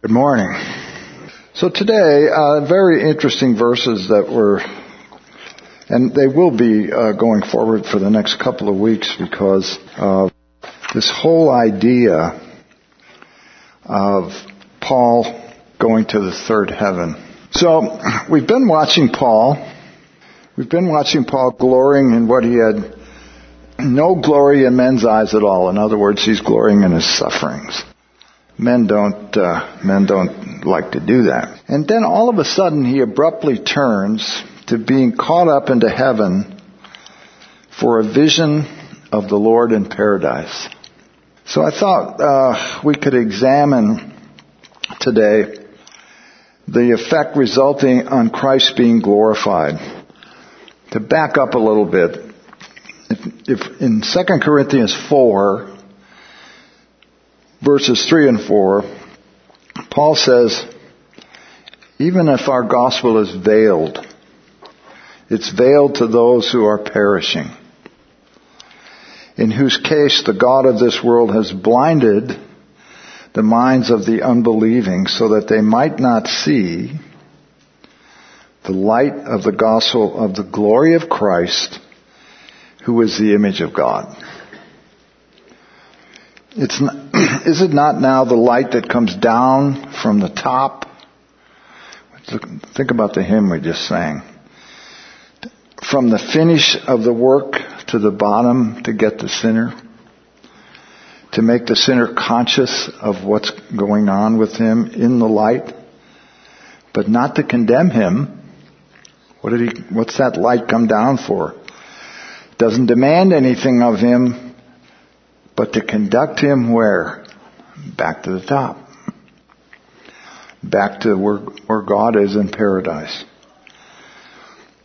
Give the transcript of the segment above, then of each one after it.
Good morning. So today, uh, very interesting verses that were, and they will be uh, going forward for the next couple of weeks because of this whole idea of Paul going to the third heaven. So we've been watching Paul. We've been watching Paul glorying in what he had no glory in men's eyes at all. In other words, he's glorying in his sufferings. Men don't, uh, men don't like to do that. And then all of a sudden he abruptly turns to being caught up into heaven for a vision of the Lord in paradise. So I thought uh, we could examine today the effect resulting on Christ being glorified. To back up a little bit, if, if in 2 Corinthians 4, verses 3 and 4, Paul says, even if our gospel is veiled, it's veiled to those who are perishing, in whose case the God of this world has blinded the minds of the unbelieving so that they might not see the light of the gospel of the glory of Christ, who is the image of God. It's not, is it not now the light that comes down from the top? Think about the hymn we just sang. From the finish of the work to the bottom to get the sinner. To make the sinner conscious of what's going on with him in the light. But not to condemn him. What did he, what's that light come down for? Doesn't demand anything of him, but to conduct him where? Back to the top. Back to where, where God is in paradise.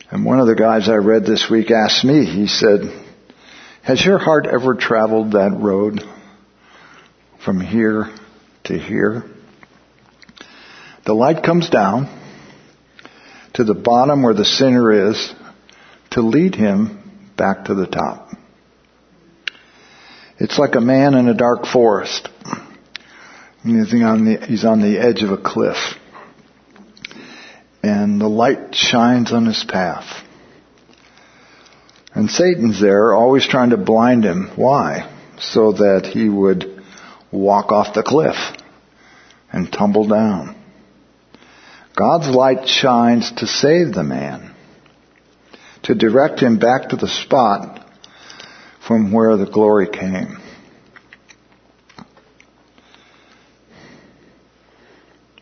And one of the guys I read this week asked me, he said, has your heart ever traveled that road from here to here? The light comes down to the bottom where the sinner is to lead him back to the top. It's like a man in a dark forest. He's on the, he's on the edge of a cliff. And the light shines on his path. And Satan's there, always trying to blind him. Why? So that he would walk off the cliff and tumble down. God's light shines to save the man, to direct him back to the spot from where the glory came.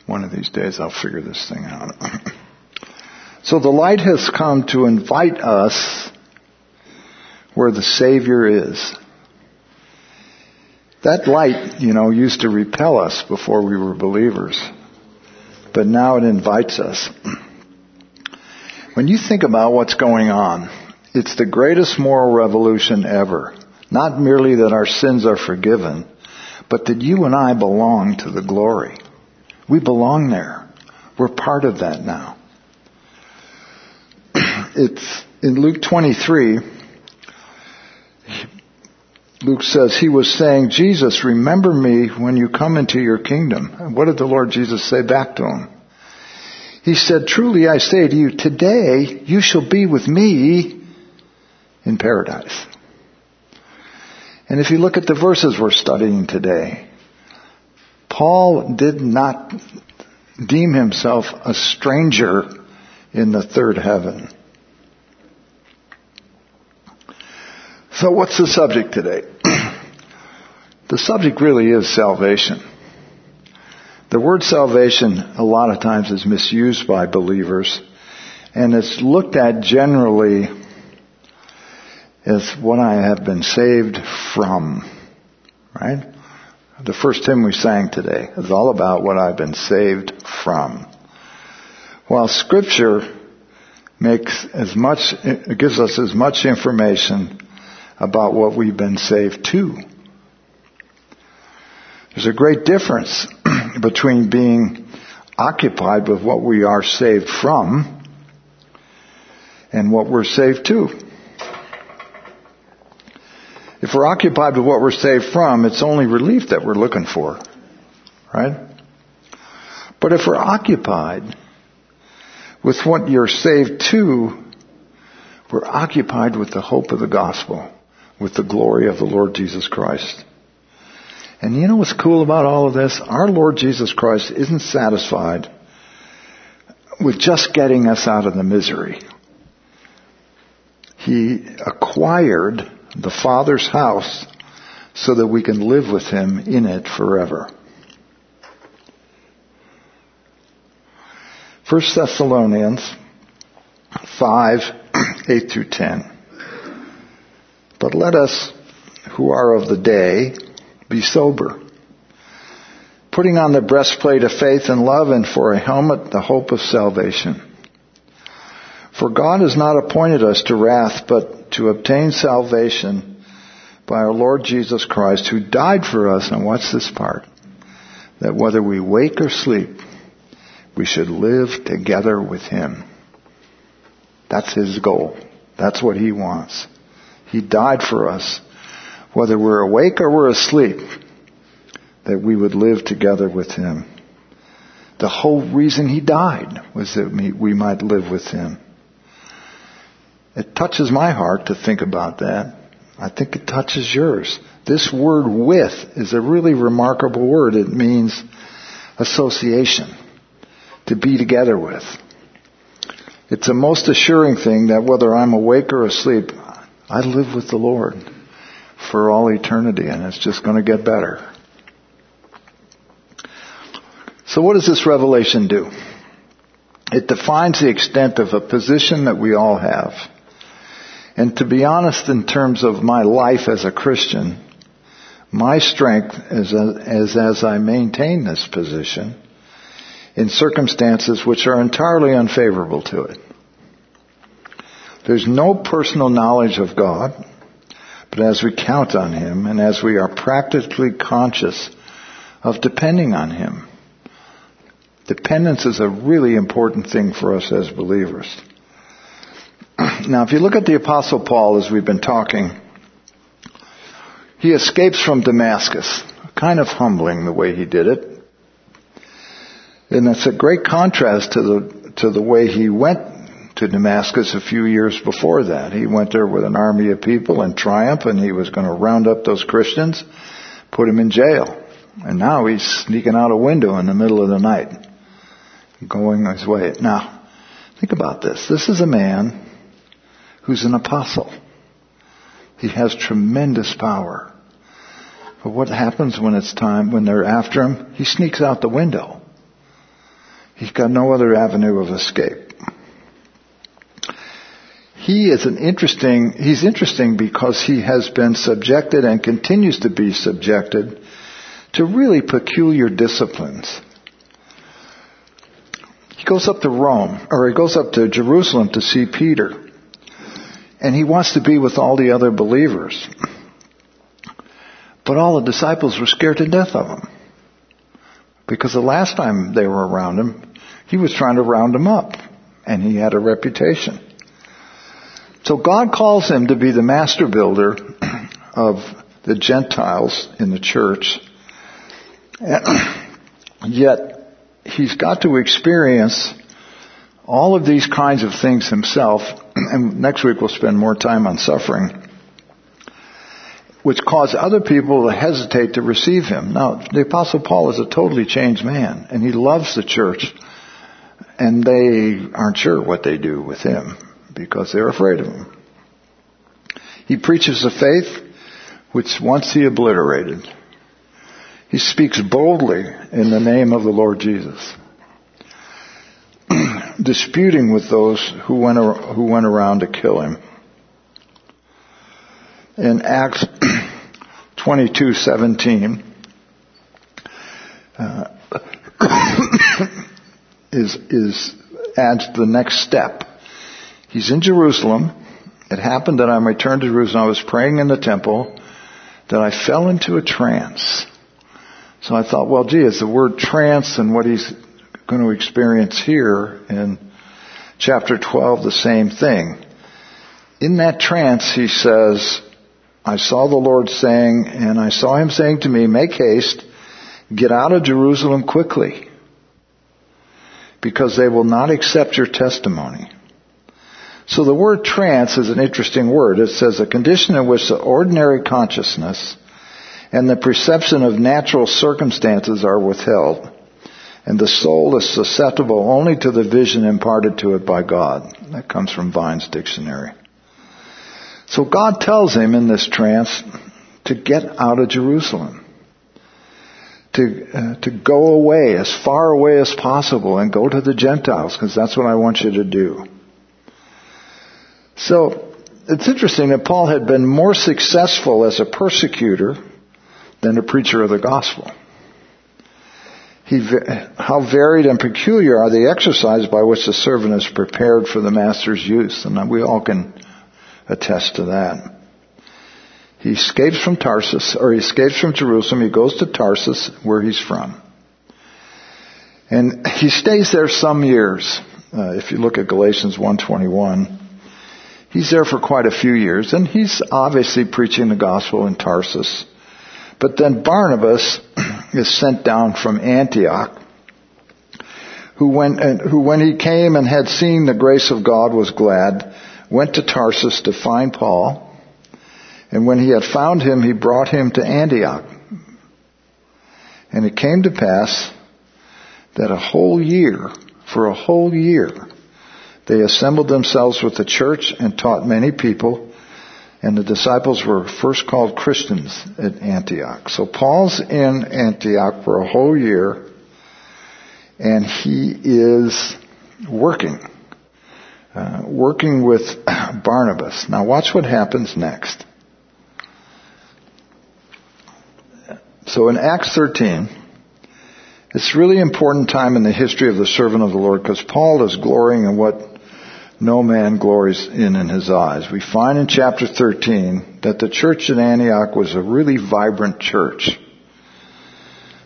One of these days I'll figure this thing out. so the light has come to invite us where the Savior is. That light, you know, used to repel us before we were believers. But now it invites us. When you think about what's going on, it's the greatest moral revolution ever. Not merely that our sins are forgiven, but that you and I belong to the glory. We belong there. We're part of that now. It's in Luke 23, Luke says, he was saying, Jesus, remember me when you come into your kingdom. And What did the Lord Jesus say back to him? He said, truly I say to you, today you shall be with me in paradise. And if you look at the verses we're studying today, Paul did not deem himself a stranger in the third heaven. So what's the subject today? the subject really is salvation. The word salvation a lot of times is misused by believers and it's looked at generally as what I have been saved from. Right? The first hymn we sang today is all about what I've been saved from. While scripture makes as much, it gives us as much information about what we've been saved to. There's a great difference between being occupied with what we are saved from and what we're saved to. If we're occupied with what we're saved from, it's only relief that we're looking for. Right? But if we're occupied with what you're saved to, we're occupied with the hope of the gospel, with the glory of the Lord Jesus Christ. And you know what's cool about all of this? Our Lord Jesus Christ isn't satisfied with just getting us out of the misery. He acquired the Father's house so that we can live with Him in it forever. 1 Thessalonians 5, 8 through 10. But let us, who are of the day, be sober, putting on the breastplate of faith and love, and for a helmet the hope of salvation. For God has not appointed us to wrath, but to obtain salvation by our Lord Jesus Christ, who died for us, and what's this part? That whether we wake or sleep, we should live together with Him. That's His goal. That's what He wants. He died for us whether we're awake or we're asleep, that we would live together with Him. The whole reason He died was that we might live with Him. It touches my heart to think about that. I think it touches yours. This word with is a really remarkable word. It means association, to be together with. It's a most assuring thing that whether I'm awake or asleep, I live with the Lord for all eternity, and it's just going to get better. So what does this revelation do? It defines the extent of a position that we all have. And to be honest, in terms of my life as a Christian, my strength is as, as I maintain this position in circumstances which are entirely unfavorable to it. There's no personal knowledge of God. But as we count on Him and as we are practically conscious of depending on Him, dependence is a really important thing for us as believers. Now, if you look at the Apostle Paul as we've been talking, he escapes from Damascus. Kind of humbling the way he did it. And it's a great contrast to the, to the way he went to Damascus a few years before that. He went there with an army of people in triumph and he was going to round up those Christians, put them in jail. And now he's sneaking out a window in the middle of the night, going his way. Now, think about this. This is a man who's an apostle. He has tremendous power. But what happens when it's time, when they're after him? He sneaks out the window. He's got no other avenue of escape he is an interesting, he's interesting because he has been subjected and continues to be subjected to really peculiar disciplines. He goes up to Rome, or he goes up to Jerusalem to see Peter. And he wants to be with all the other believers. But all the disciples were scared to death of him. Because the last time they were around him, he was trying to round them up. And he had a reputation. So God calls him to be the master builder of the Gentiles in the church. Yet he's got to experience all of these kinds of things himself, and next week we'll spend more time on suffering, which cause other people to hesitate to receive him. Now, the apostle Paul is a totally changed man, and he loves the church, and they aren't sure what they do with him because they're afraid of him. He preaches a faith which once he obliterated. He speaks boldly in the name of the Lord Jesus, disputing with those who went, who went around to kill him. In Acts 22:17 uh, is is adds the next step He's in Jerusalem. It happened that on my return to Jerusalem, I was praying in the temple that I fell into a trance. So I thought, well, gee, is the word trance and what he's going to experience here in chapter 12 the same thing? In that trance, he says, I saw the Lord saying, and I saw him saying to me, make haste, get out of Jerusalem quickly. because they will not accept your testimony. So the word trance is an interesting word. It says a condition in which the ordinary consciousness and the perception of natural circumstances are withheld, and the soul is susceptible only to the vision imparted to it by God. That comes from Vine's dictionary. So God tells him in this trance to get out of Jerusalem. To, uh, to go away as far away as possible and go to the Gentiles because that's what I want you to do. So it's interesting that Paul had been more successful as a persecutor than a preacher of the gospel. He, how varied and peculiar are the exercises by which the servant is prepared for the master's use, and we all can attest to that. He escapes from Tarsus, or he escapes from Jerusalem. He goes to Tarsus, where he's from. And he stays there some years. Uh, if you look at Galatians 121, he's there for quite a few years, and he's obviously preaching the gospel in Tarsus. But then Barnabas is sent down from Antioch, who when, uh, who when he came and had seen the grace of God was glad, went to Tarsus to find Paul, and when he had found him, he brought him to Antioch. And it came to pass that a whole year, for a whole year, they assembled themselves with the church and taught many people, and the disciples were first called Christians at Antioch. So Paul's in Antioch for a whole year, and he is working, uh, working with Barnabas. Now watch what happens next. So in Acts 13, it's really important time in the history of the servant of the Lord because Paul is glorying in what no man glories in in his eyes. We find in chapter 13 that the church at Antioch was a really vibrant church.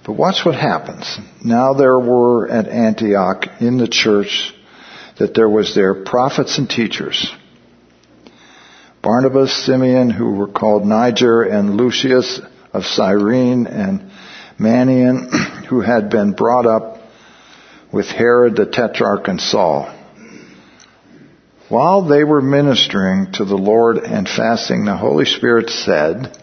But watch what happens. Now there were at Antioch in the church that there was there prophets and teachers. Barnabas, Simeon, who were called Niger, and Lucius, of Cyrene and Manaen, who had been brought up with Herod the Tetrarch and Saul. While they were ministering to the Lord and fasting, the Holy Spirit said,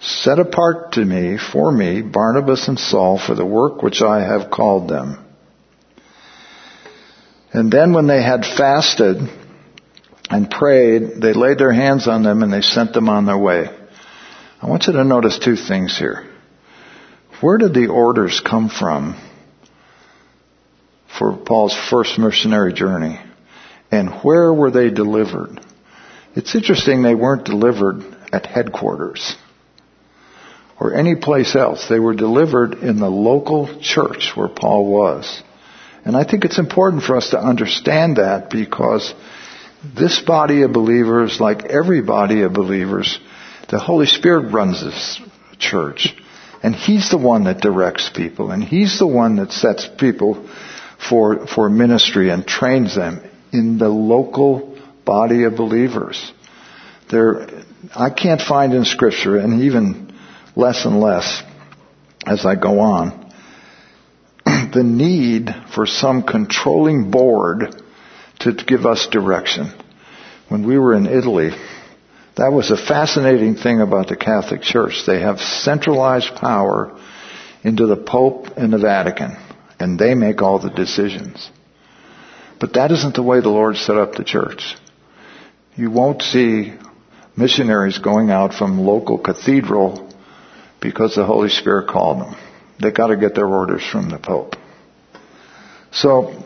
Set apart to me, for me, Barnabas and Saul for the work which I have called them. And then when they had fasted and prayed, they laid their hands on them and they sent them on their way. I want you to notice two things here. Where did the orders come from for Paul's first missionary journey? And where were they delivered? It's interesting they weren't delivered at headquarters or any place else. They were delivered in the local church where Paul was. And I think it's important for us to understand that because this body of believers, like every body of believers, the Holy Spirit runs this church. And He's the one that directs people. And He's the one that sets people for, for ministry and trains them in the local body of believers. There, I can't find in scripture, and even less and less as I go on, the need for some controlling board to give us direction. When we were in Italy, that was a fascinating thing about the Catholic Church. They have centralized power into the Pope and the Vatican, and they make all the decisions. But that isn't the way the Lord set up the church. You won't see missionaries going out from local cathedral because the Holy Spirit called them. They got to get their orders from the Pope. So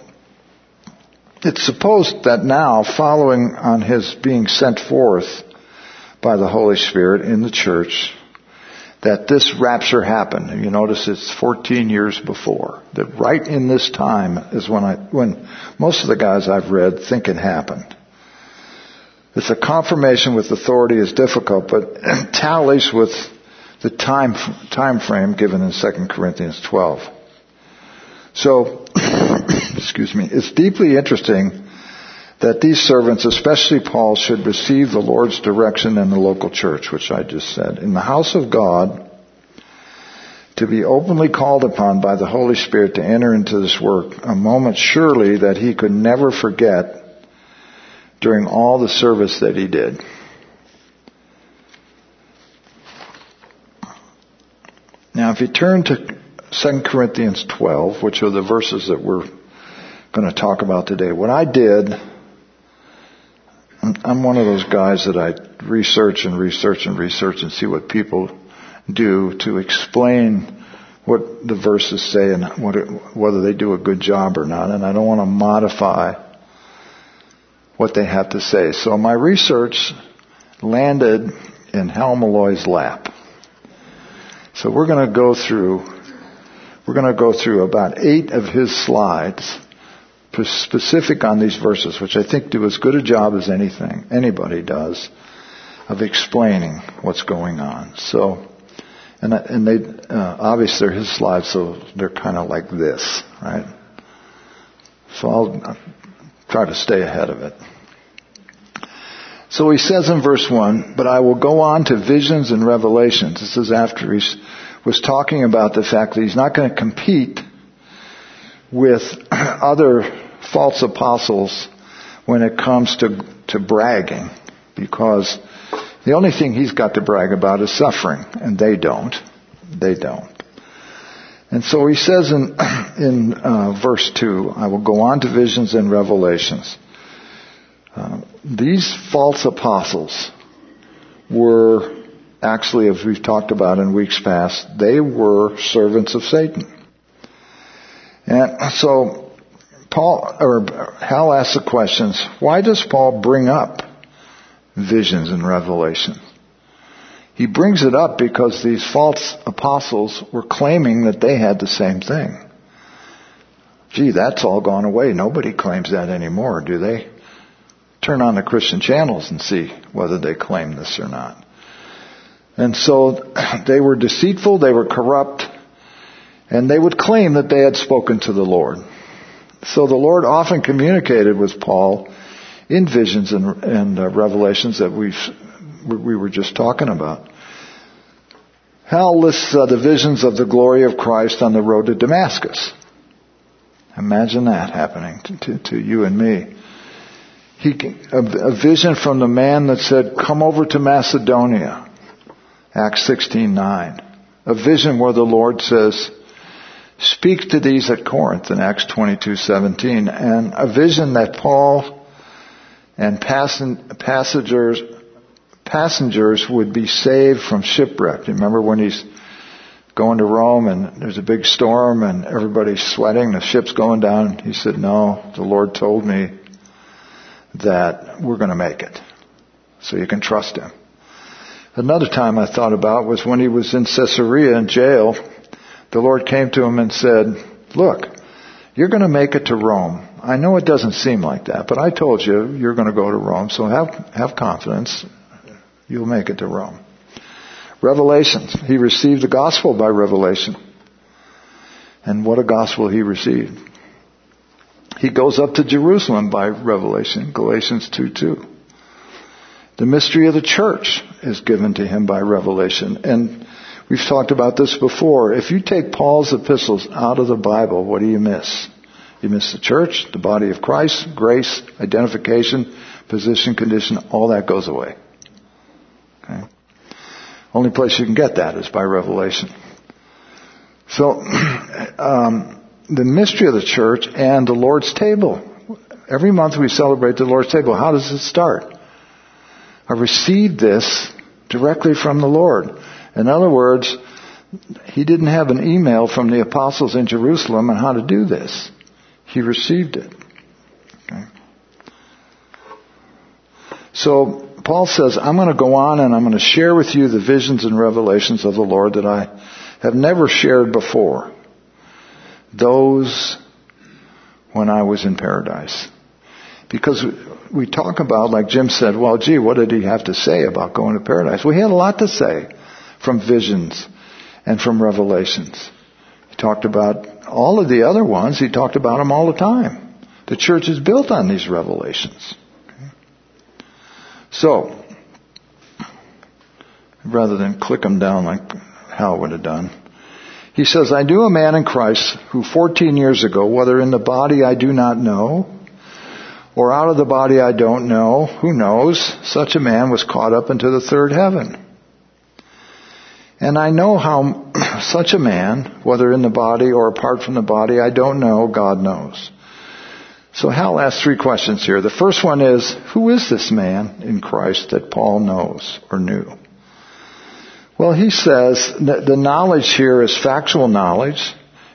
it's supposed that now, following on his being sent forth, by the Holy Spirit in the church that this rapture happened. You notice it's 14 years before. That right in this time is when I, when most of the guys I've read think it happened. It's a confirmation with authority is difficult, but tallies with the time, time frame given in 2 Corinthians 12. So, excuse me, it's deeply interesting that these servants, especially Paul, should receive the Lord's direction in the local church, which I just said. In the house of God, to be openly called upon by the Holy Spirit to enter into this work, a moment surely that he could never forget during all the service that he did. Now, if you turn to 2 Corinthians 12, which are the verses that we're going to talk about today, what I did, I'm one of those guys that I research and research and research and see what people do to explain what the verses say and it, whether they do a good job or not. And I don't want to modify what they have to say. So my research landed in Hal Malloy's lap. So we're going to go through, we're going to go through about eight of his slides specific on these verses, which I think do as good a job as anything, anybody does, of explaining what's going on. So, and, and they, uh, obviously they're his slides, so they're kind of like this, right? So I'll try to stay ahead of it. So he says in verse 1, but I will go on to visions and revelations. This is after he was talking about the fact that he's not going to compete with other false apostles when it comes to, to bragging because the only thing he's got to brag about is suffering and they don't. They don't. And so he says in, in uh, verse 2, I will go on to visions and revelations. Uh, these false apostles were actually, as we've talked about in weeks past, they were servants of Satan. And so Paul or Hal asks the questions, why does Paul bring up visions and revelation? He brings it up because these false apostles were claiming that they had the same thing. Gee, that's all gone away. Nobody claims that anymore, do they? Turn on the Christian channels and see whether they claim this or not. And so they were deceitful, they were corrupt, and they would claim that they had spoken to the Lord. So the Lord often communicated with Paul in visions and, and uh, revelations that we we were just talking about. Hal lists uh, the visions of the glory of Christ on the road to Damascus. Imagine that happening to, to, to you and me. He, a, a vision from the man that said, "Come over to Macedonia." Acts sixteen nine. A vision where the Lord says, speaks to these at Corinth in Acts 22:17, and a vision that Paul and passengers passengers would be saved from shipwreck. You remember when he's going to Rome and there's a big storm and everybody's sweating, the ship's going down. He said, "No, the Lord told me that we're going to make it, so you can trust Him." Another time I thought about was when he was in Caesarea in jail the Lord came to him and said, look, you're going to make it to Rome. I know it doesn't seem like that, but I told you you're going to go to Rome, so have, have confidence. You'll make it to Rome. Revelations. He received the gospel by revelation. And what a gospel he received. He goes up to Jerusalem by revelation, Galatians 2 2. The mystery of the church is given to him by revelation. And We've talked about this before. If you take Paul's epistles out of the Bible, what do you miss? You miss the church, the body of Christ, grace, identification, position, condition, all that goes away. Okay? Only place you can get that is by revelation. So, um, the mystery of the church and the Lord's table. Every month we celebrate the Lord's table. How does it start? I received this directly from the Lord. In other words, he didn't have an email from the apostles in Jerusalem on how to do this. He received it. Okay. So Paul says, I'm going to go on and I'm going to share with you the visions and revelations of the Lord that I have never shared before. Those when I was in paradise. Because we talk about, like Jim said, well, gee, what did he have to say about going to paradise? Well, he had a lot to say from visions and from revelations. He talked about all of the other ones, he talked about them all the time. The church is built on these revelations. So, rather than click them down like Hal would have done, He says, I knew a man in Christ who 14 years ago, whether in the body I do not know, or out of the body I don't know, who knows, such a man was caught up into the third heaven. And I know how such a man, whether in the body or apart from the body, I don't know, God knows. So Hal asks three questions here. The first one is, who is this man in Christ that Paul knows or knew? Well, he says that the knowledge here is factual knowledge.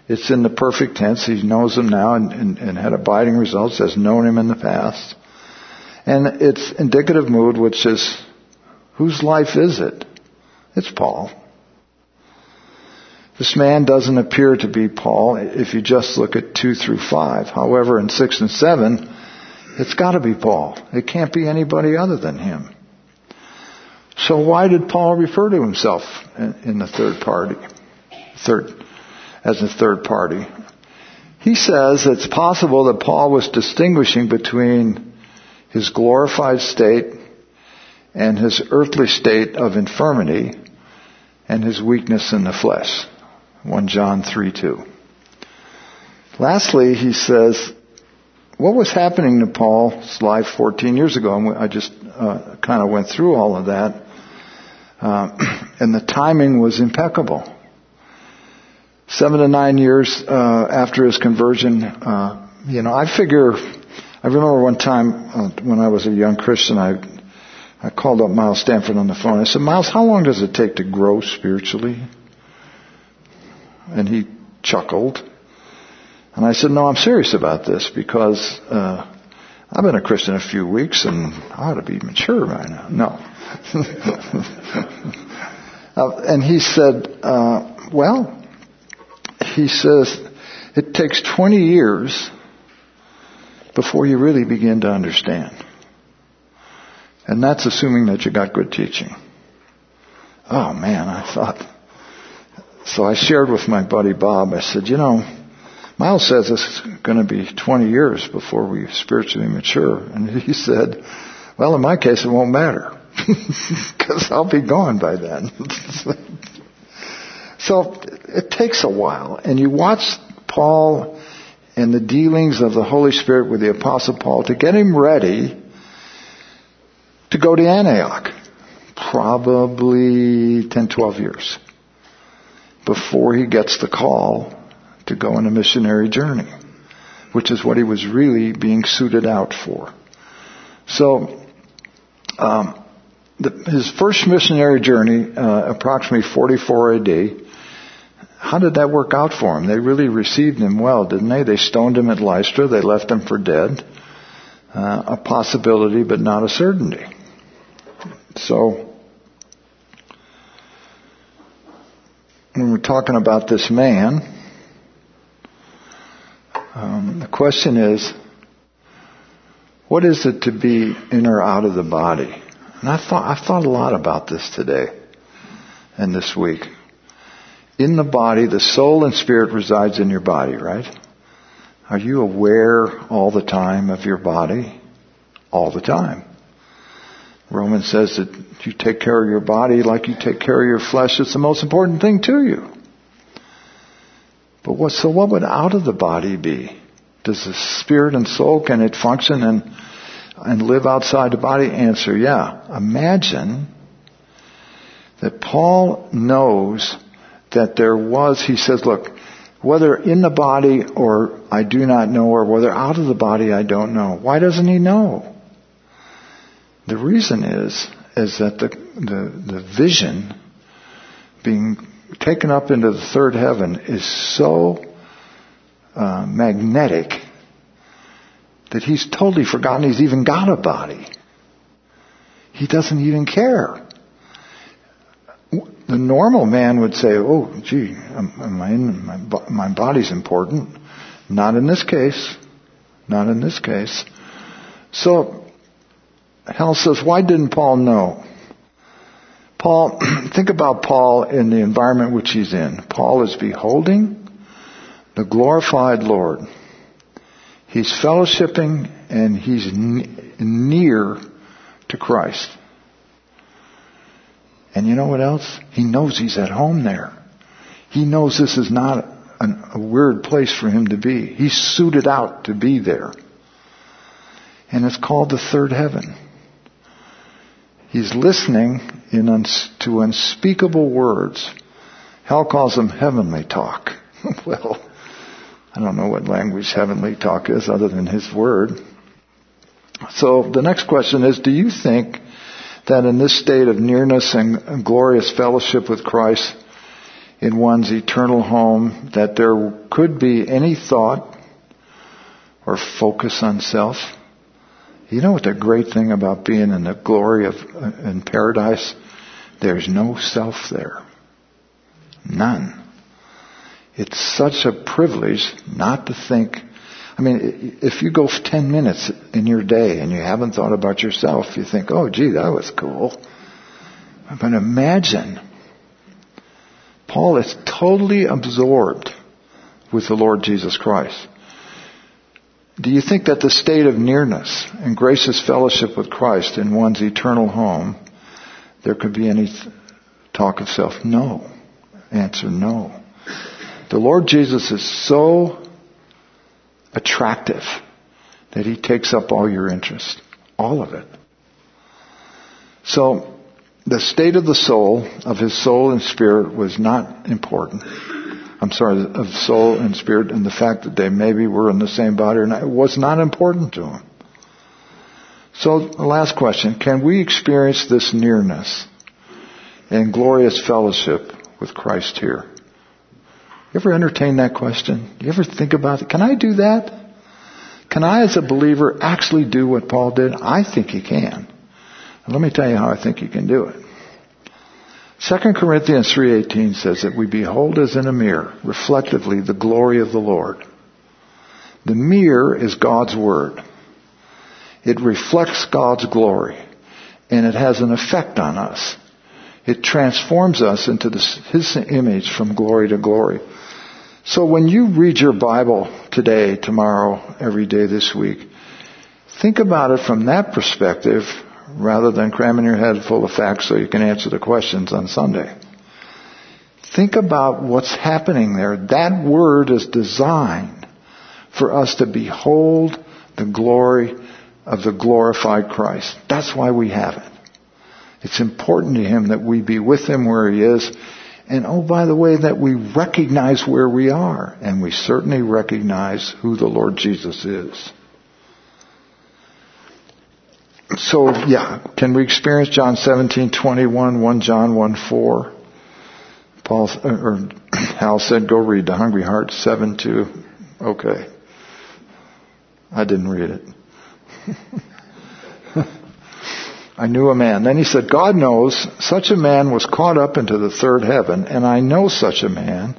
It's in the perfect tense. He knows him now and, and, and had abiding results, has known him in the past. And it's indicative mood, which is, whose life is it? It's Paul. This man doesn't appear to be Paul if you just look at 2 through 5. However, in 6 and 7, it's got to be Paul. It can't be anybody other than him. So why did Paul refer to himself in the third party? Third, as a third party. He says it's possible that Paul was distinguishing between his glorified state and his earthly state of infirmity and his weakness in the flesh. 1 John 3 2. Lastly, he says, what was happening to Paul's life 14 years ago? And I just uh, kind of went through all of that. Uh, and the timing was impeccable. Seven to nine years uh, after his conversion, uh, you know, I figure. I remember one time uh, when I was a young Christian, I I called up Miles Stanford on the phone. I said, Miles, how long does it take to grow spiritually? And he chuckled. And I said, No, I'm serious about this because uh, I've been a Christian a few weeks and I ought to be mature by now. No. uh, and he said, uh, Well, he says, it takes 20 years before you really begin to understand. And that's assuming that you got good teaching. Oh man, I thought, so I shared with my buddy Bob, I said, you know, Miles says it's going to be 20 years before we spiritually mature. And he said, well, in my case, it won't matter. Because I'll be gone by then. so it takes a while. And you watch Paul and the dealings of the Holy Spirit with the Apostle Paul to get him ready to go to Antioch. Probably 10, 12 years before he gets the call to go on a missionary journey, which is what he was really being suited out for. So, um, the, his first missionary journey, uh, approximately 44 AD, how did that work out for him? They really received him well, didn't they? They stoned him at Lystra. They left him for dead. Uh, a possibility, but not a certainty. So, when we're talking about this man, um, the question is, what is it to be in or out of the body? And I thought I thought a lot about this today and this week. In the body, the soul and spirit resides in your body, right? Are you aware all the time of your body? All the time. Romans says that you take care of your body like you take care of your flesh. It's the most important thing to you. But what, so what would out of the body be? Does the spirit and soul, can it function and, and live outside the body? Answer, yeah. Imagine that Paul knows that there was, he says, look, whether in the body or I do not know, or whether out of the body I don't know. Why doesn't he know? The reason is, is that the, the, the vision being taken up into the third heaven is so uh, magnetic that he's totally forgotten he's even got a body. He doesn't even care. The normal man would say, "Oh, gee, am I in my, my body's important." Not in this case. Not in this case. So Hal says, why didn't Paul know? Paul, think about Paul in the environment which he's in. Paul is beholding the glorified Lord. He's fellowshipping and he's n- near to Christ. And you know what else? He knows he's at home there. He knows this is not an, a weird place for him to be. He's suited out to be there. And it's called the third heaven. He's listening in uns- to unspeakable words. Hal calls them heavenly talk. well, I don't know what language heavenly talk is other than his word. So the next question is, do you think that in this state of nearness and glorious fellowship with Christ in one's eternal home, that there could be any thought or focus on self? You know what the great thing about being in the glory of uh, in paradise? There's no self there. None. It's such a privilege not to think. I mean, if you go 10 minutes in your day and you haven't thought about yourself, you think, oh gee, that was cool. But imagine, Paul is totally absorbed with the Lord Jesus Christ. Do you think that the state of nearness and gracious fellowship with Christ in one's eternal home, there could be any talk of self? No. Answer no. The Lord Jesus is so attractive that he takes up all your interest. All of it. So, the state of the soul, of his soul and spirit was not important. I'm sorry, of soul and spirit and the fact that they maybe were in the same body or not, was not important to him. So, last question, can we experience this nearness and glorious fellowship with Christ here? You ever entertain that question? You ever think about it? Can I do that? Can I, as a believer, actually do what Paul did? I think he can. let me tell you how I think he can do it. 2 Corinthians 3.18 says that we behold as in a mirror, reflectively, the glory of the Lord. The mirror is God's Word. It reflects God's glory, and it has an effect on us. It transforms us into this, His image from glory to glory. So when you read your Bible today, tomorrow, every day this week, think about it from that perspective rather than cramming your head full of facts so you can answer the questions on Sunday. Think about what's happening there. That word is designed for us to behold the glory of the glorified Christ. That's why we have it. It's important to Him that we be with Him where He is and oh, by the way, that we recognize where we are, and we certainly recognize who the Lord Jesus is. So, yeah, can we experience John 17, 21, 1 John 1, 4? Paul, or Hal said, go read the Hungry Heart 7, 2. Okay. I didn't read it. I knew a man. Then he said, God knows such a man was caught up into the third heaven, and I know such a man,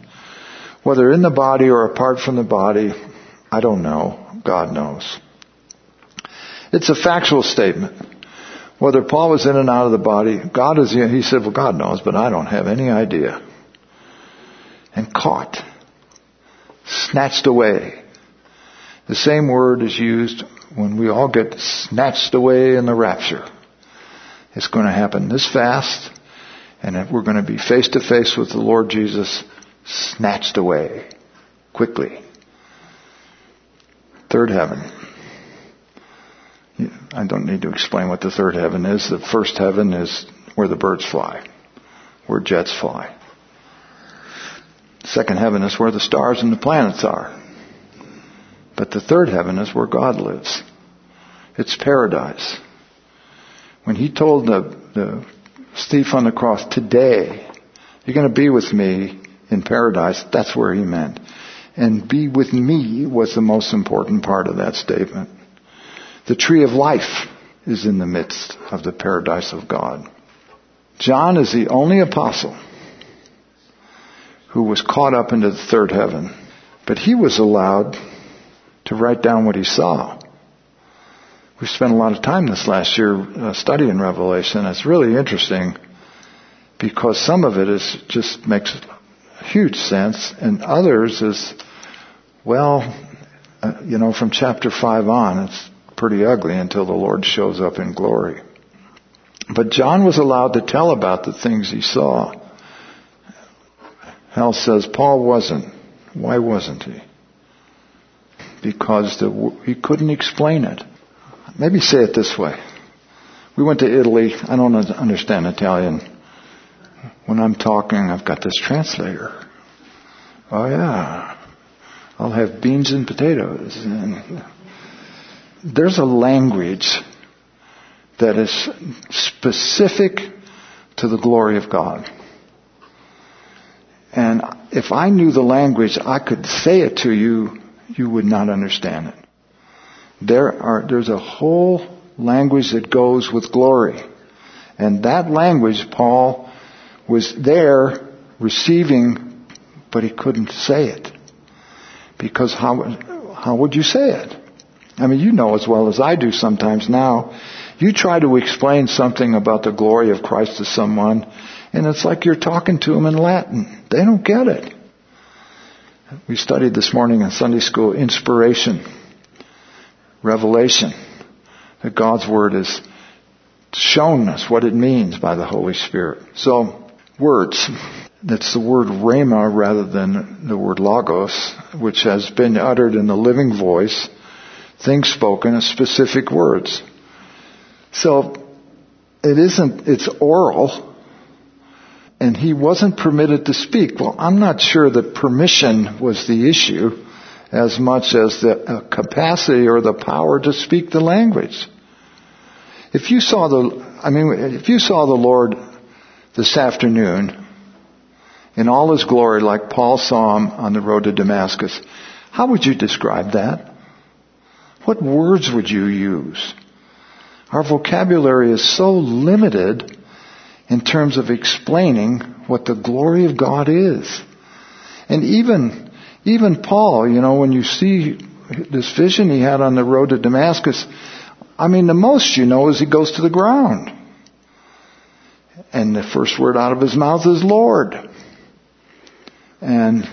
whether in the body or apart from the body, I don't know. God knows. It's a factual statement. Whether Paul was in and out of the body, God is, he said, well, God knows, but I don't have any idea. And caught. Snatched away. The same word is used when we all get snatched away in the rapture. It's going to happen this fast, and we're going to be face to face with the Lord Jesus, snatched away quickly. Third heaven. I don't need to explain what the third heaven is. The first heaven is where the birds fly, where jets fly. Second heaven is where the stars and the planets are. But the third heaven is where God lives. It's paradise. When he told the, the thief on the cross, today, you're going to be with me in paradise, that's where he meant. And be with me was the most important part of that statement. The tree of life is in the midst of the paradise of God. John is the only apostle who was caught up into the third heaven, but he was allowed to write down what he saw. We spent a lot of time this last year uh, studying Revelation. It's really interesting because some of it is just makes huge sense, and others is, well, uh, you know, from chapter five on, it's pretty ugly until the Lord shows up in glory. But John was allowed to tell about the things he saw. Hal says Paul wasn't. Why wasn't he? Because the, he couldn't explain it. Maybe say it this way. We went to Italy. I don't understand Italian. When I'm talking, I've got this translator. Oh yeah. I'll have beans and potatoes. And there's a language that is specific to the glory of God. And if I knew the language, I could say it to you, you would not understand it. There are, there's a whole language that goes with glory. And that language, Paul was there receiving, but he couldn't say it. Because how, how would you say it? I mean, you know as well as I do sometimes now. You try to explain something about the glory of Christ to someone, and it's like you're talking to them in Latin. They don't get it. We studied this morning in Sunday school inspiration, revelation, that God's Word has shown us what it means by the Holy Spirit. So, words. That's the word rhema rather than the word logos, which has been uttered in the living voice, things spoken as specific words. So, it isn't, it's oral, and he wasn't permitted to speak. Well, I'm not sure that permission was the issue as much as the uh, capacity or the power to speak the language. If you saw the, I mean, if you saw the Lord this afternoon in all his glory like Paul saw him on the road to Damascus, how would you describe that? What words would you use? Our vocabulary is so limited in terms of explaining what the glory of God is. And even, even Paul, you know, when you see this vision he had on the road to Damascus, I mean, the most you know is he goes to the ground. And the first word out of his mouth is Lord. And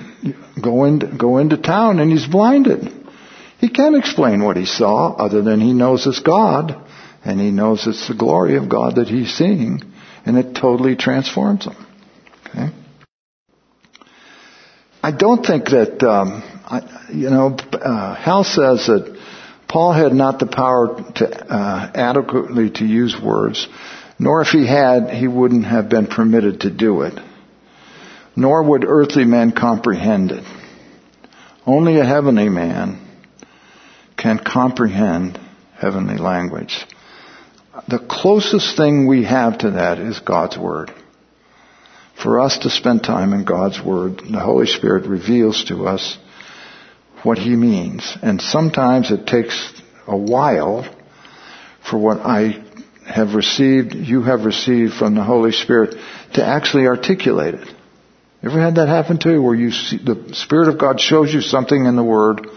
go into, go into town and he's blinded. He can't explain what he saw other than he knows it's God and he knows it's the glory of God that he's seeing and it totally transforms him. Okay? I don't think that, um, I, you know, uh, Hal says that Paul had not the power to uh, adequately to use words, nor if he had, he wouldn't have been permitted to do it. Nor would earthly men comprehend it. Only a heavenly man can comprehend heavenly language. The closest thing we have to that is God's Word. For us to spend time in God's Word, the Holy Spirit reveals to us what He means. And sometimes it takes a while for what I have received, you have received from the Holy Spirit to actually articulate it. Ever had that happen to you where you see the Spirit of God shows you something in the Word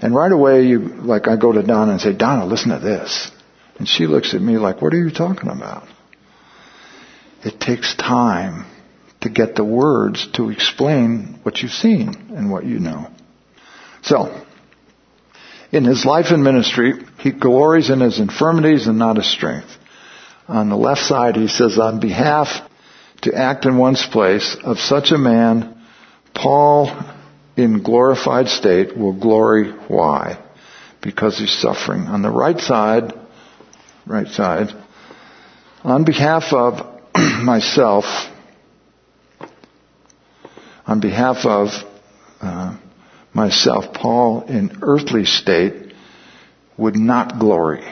and right away you, like I go to Donna and say, Donna, listen to this. And she looks at me like, what are you talking about? It takes time to get the words to explain what you've seen and what you know. So, in his life and ministry, he glories in his infirmities and not his strength. On the left side, he says, on behalf to act in one's place of such a man, Paul in glorified state will glory. Why? Because he's suffering. On the right side, right side. On behalf of myself, on behalf of uh, myself, Paul in earthly state would not glory.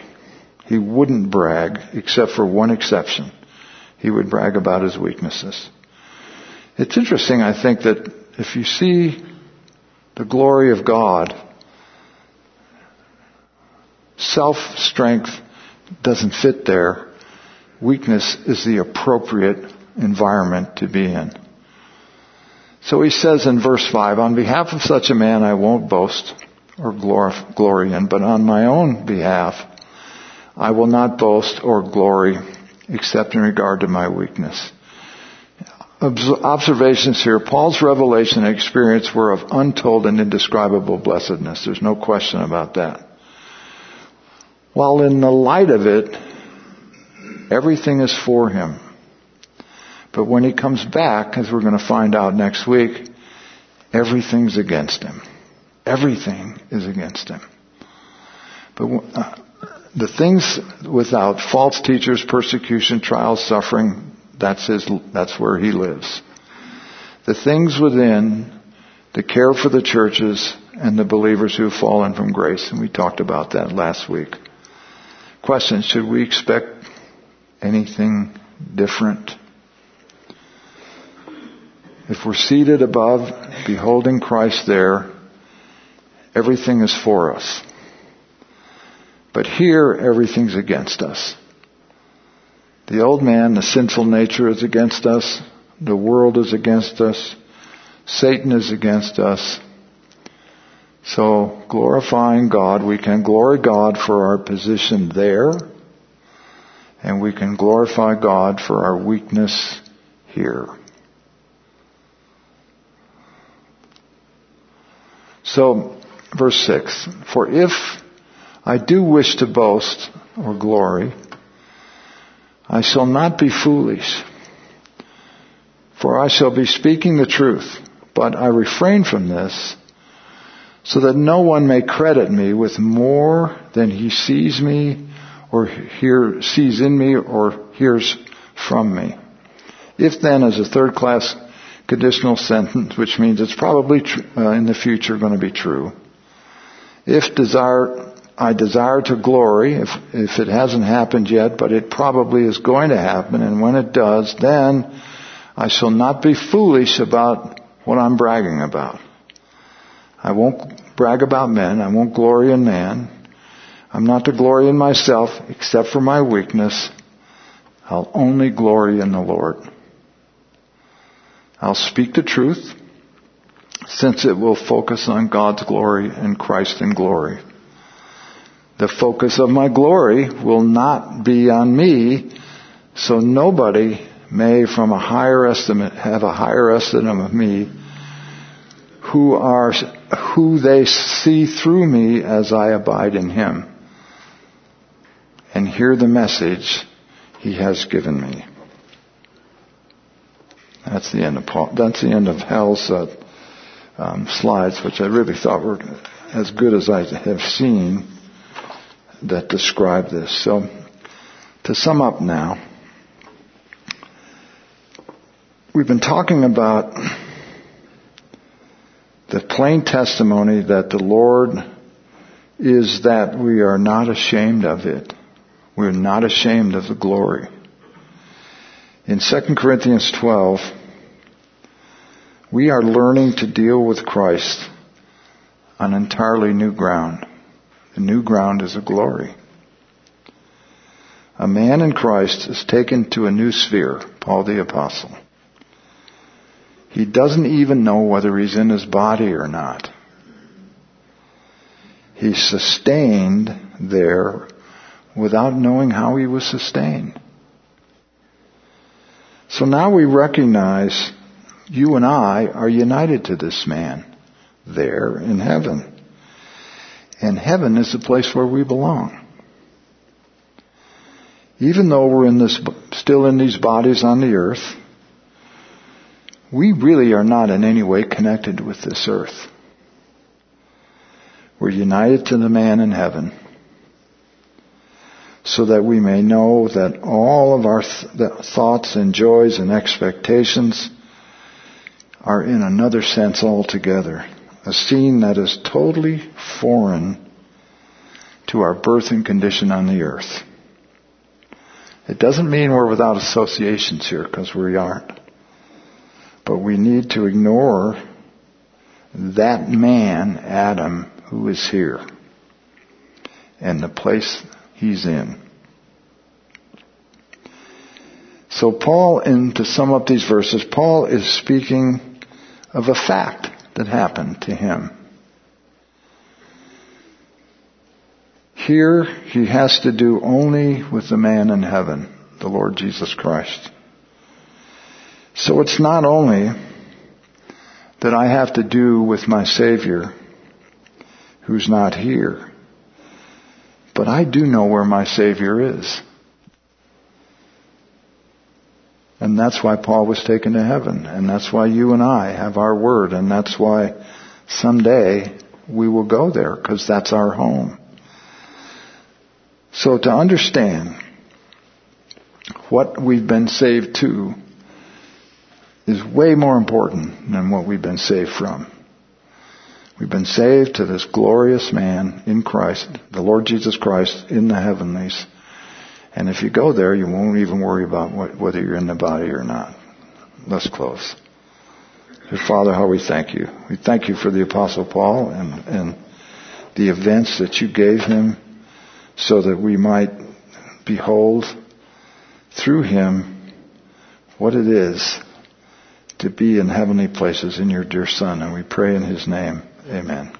He wouldn't brag, except for one exception. He would brag about his weaknesses. It's interesting, I think, that if you see the glory of God, self strength doesn't fit there, weakness is the appropriate environment to be in. So he says in verse 5, on behalf of such a man I won't boast or glory in, but on my own behalf I will not boast or glory except in regard to my weakness. Observations here. Paul's revelation and experience were of untold and indescribable blessedness. There's no question about that. While in the light of it, everything is for him. But when he comes back, as we're going to find out next week, everything's against him. Everything is against him. But uh, the things without false teachers, persecution, trials, suffering, that's his, that's where he lives. The things within, the care for the churches and the believers who've fallen from grace, and we talked about that last week. Question, should we expect anything different? If we're seated above, beholding Christ there, everything is for us. But here, everything's against us. The old man, the sinful nature is against us. The world is against us. Satan is against us. So, glorifying God, we can glory God for our position there, and we can glorify God for our weakness here. So, verse 6. For if I do wish to boast or glory, I shall not be foolish, for I shall be speaking the truth, but I refrain from this so that no one may credit me with more than he sees me or hear, sees in me or hears from me. If then as a third class conditional sentence, which means it's probably tr- uh, in the future going to be true. If desire, I desire to glory, if, if it hasn't happened yet, but it probably is going to happen, and when it does, then I shall not be foolish about what I'm bragging about. I won't brag about men. I won't glory in man. I'm not to glory in myself except for my weakness. I'll only glory in the Lord. I'll speak the truth since it will focus on God's glory and Christ in glory. The focus of my glory will not be on me, so nobody may from a higher estimate have a higher estimate of me who are who they see through me as I abide in him and hear the message he has given me. That's the end of Paul. That's the end of Hal's uh, um, slides, which I really thought were as good as I have seen that describe this. So, to sum up now, we've been talking about the plain testimony that the Lord is that we are not ashamed of it. We're not ashamed of the glory. In 2 Corinthians 12, we are learning to deal with Christ on entirely new ground. The new ground is a glory. A man in Christ is taken to a new sphere, Paul the Apostle. He doesn't even know whether he's in his body or not. He's sustained there without knowing how he was sustained. So now we recognize you and I are united to this man there in heaven. And heaven is the place where we belong. Even though we're in this, still in these bodies on the earth, we really are not in any way connected with this earth. We're united to the man in heaven so that we may know that all of our th- thoughts and joys and expectations are in another sense altogether. A scene that is totally foreign to our birth and condition on the earth. It doesn't mean we're without associations here, because we aren't. But we need to ignore that man, Adam, who is here, and the place he's in. So Paul, and to sum up these verses, Paul is speaking of a fact that happened to him. Here he has to do only with the man in heaven, the Lord Jesus Christ. So it's not only that I have to do with my Savior who's not here, but I do know where my Savior is. And that's why Paul was taken to heaven. And that's why you and I have our word. And that's why someday we will go there because that's our home. So to understand what we've been saved to is way more important than what we've been saved from. We've been saved to this glorious man in Christ, the Lord Jesus Christ in the heavenlies. And if you go there, you won't even worry about what, whether you're in the body or not. Let's close. Dear Father, how we thank you. We thank you for the Apostle Paul and, and the events that you gave him so that we might behold through him what it is to be in heavenly places in your dear Son. And we pray in his name. Amen.